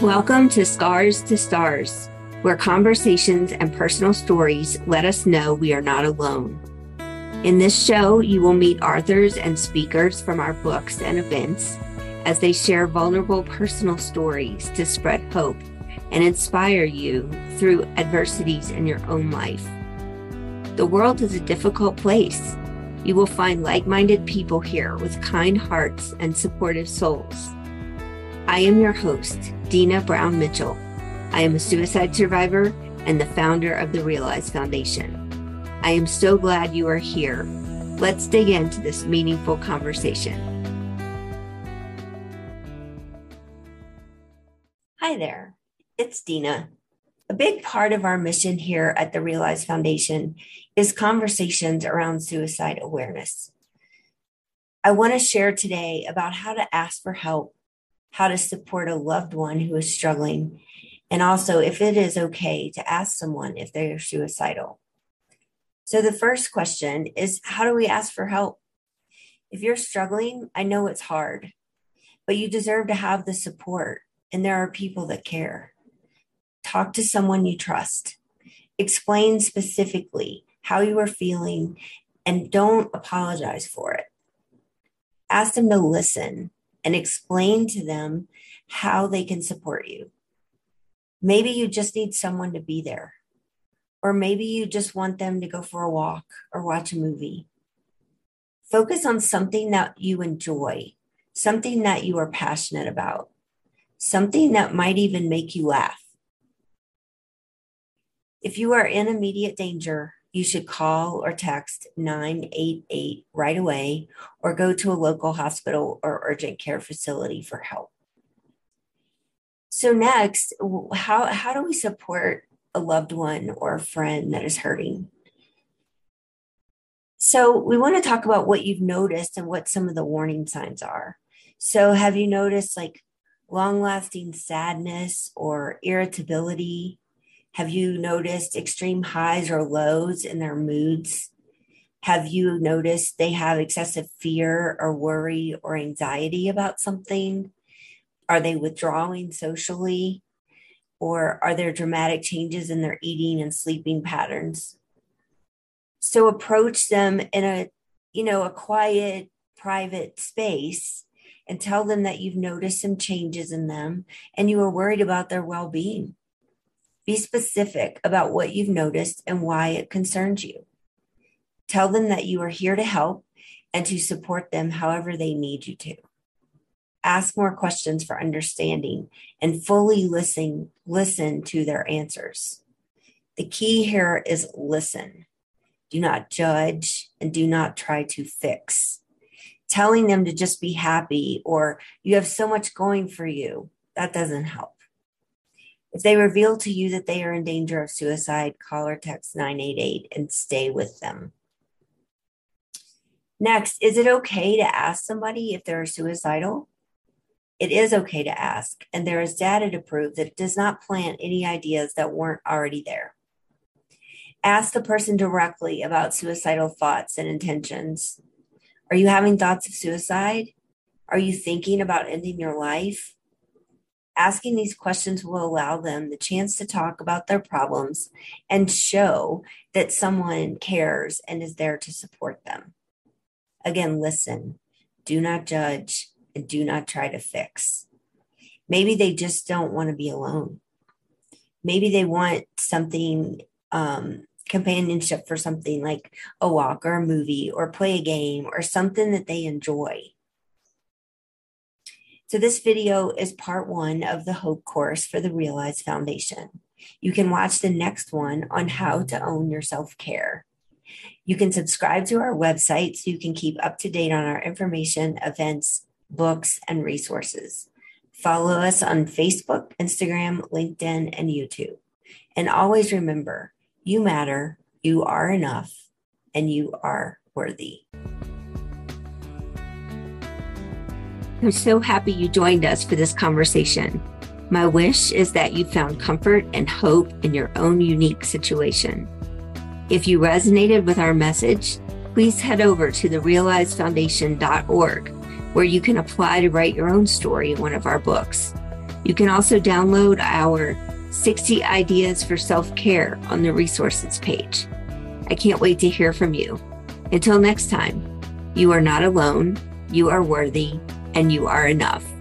Welcome to Scars to Stars, where conversations and personal stories let us know we are not alone. In this show, you will meet authors and speakers from our books and events as they share vulnerable personal stories to spread hope and inspire you through adversities in your own life. The world is a difficult place. You will find like minded people here with kind hearts and supportive souls. I am your host, Deana Brown Mitchell. I am a suicide survivor and the founder of the Realize Foundation. I am so glad you are here. Let's dig into this meaningful conversation. Hi there, it's Deana. A big part of our mission here at the Realize Foundation is conversations around suicide awareness. I want to share today about how to ask for help how to support a loved one who is struggling, and also if it is okay to ask someone if they are suicidal. So, the first question is how do we ask for help? If you're struggling, I know it's hard, but you deserve to have the support, and there are people that care. Talk to someone you trust. Explain specifically how you are feeling and don't apologize for it. Ask them to listen and explain to them how they can support you. Maybe you just need someone to be there, or maybe you just want them to go for a walk or watch a movie. Focus on something that you enjoy, something that you are passionate about, something that might even make you laugh. If you are in immediate danger, you should call or text 988 right away or go to a local hospital or urgent care facility for help. So, next, how, how do we support a loved one or a friend that is hurting? So, we want to talk about what you've noticed and what some of the warning signs are. So, have you noticed like long lasting sadness or irritability, have you noticed extreme highs or lows in their moods? Have you noticed they have excessive fear or worry or anxiety about something? Are they withdrawing socially? Or are there dramatic changes in their eating and sleeping patterns? So approach them in a, you know, a quiet, private space and tell them that you've noticed some changes in them and you are worried about their well-being be specific about what you've noticed and why it concerns you. Tell them that you are here to help and to support them however they need you to. Ask more questions for understanding and fully listen, listen to their answers. The key here is listen. Do not judge and do not try to fix. Telling them to just be happy or you have so much going for you, that doesn't help. If they reveal to you that they are in danger of suicide, call or text 988 and stay with them. Next, is it okay to ask somebody if they're suicidal? It is okay to ask, and there is data to prove that it does not plant any ideas that weren't already there. Ask the person directly about suicidal thoughts and intentions. Are you having thoughts of suicide? Are you thinking about ending your life? Asking these questions will allow them the chance to talk about their problems and show that someone cares and is there to support them. Again, listen, do not judge, and do not try to fix. Maybe they just don't want to be alone. Maybe they want something, um, companionship for something like a walk or a movie or play a game or something that they enjoy. So this video is part one of the Hope course for the Realize Foundation. You can watch the next one on how to own your self-care. You can subscribe to our website so you can keep up to date on our information, events, books, and resources. Follow us on Facebook, Instagram, LinkedIn, and YouTube. And always remember, you matter, you are enough, and you are worthy. I'm so happy you joined us for this conversation. My wish is that you found comfort and hope in your own unique situation. If you resonated with our message, please head over to the realizefoundation.org where you can apply to write your own story in one of our books. You can also download our 60 Ideas for Self Care on the resources page. I can't wait to hear from you. Until next time, you are not alone, you are worthy, and you are enough.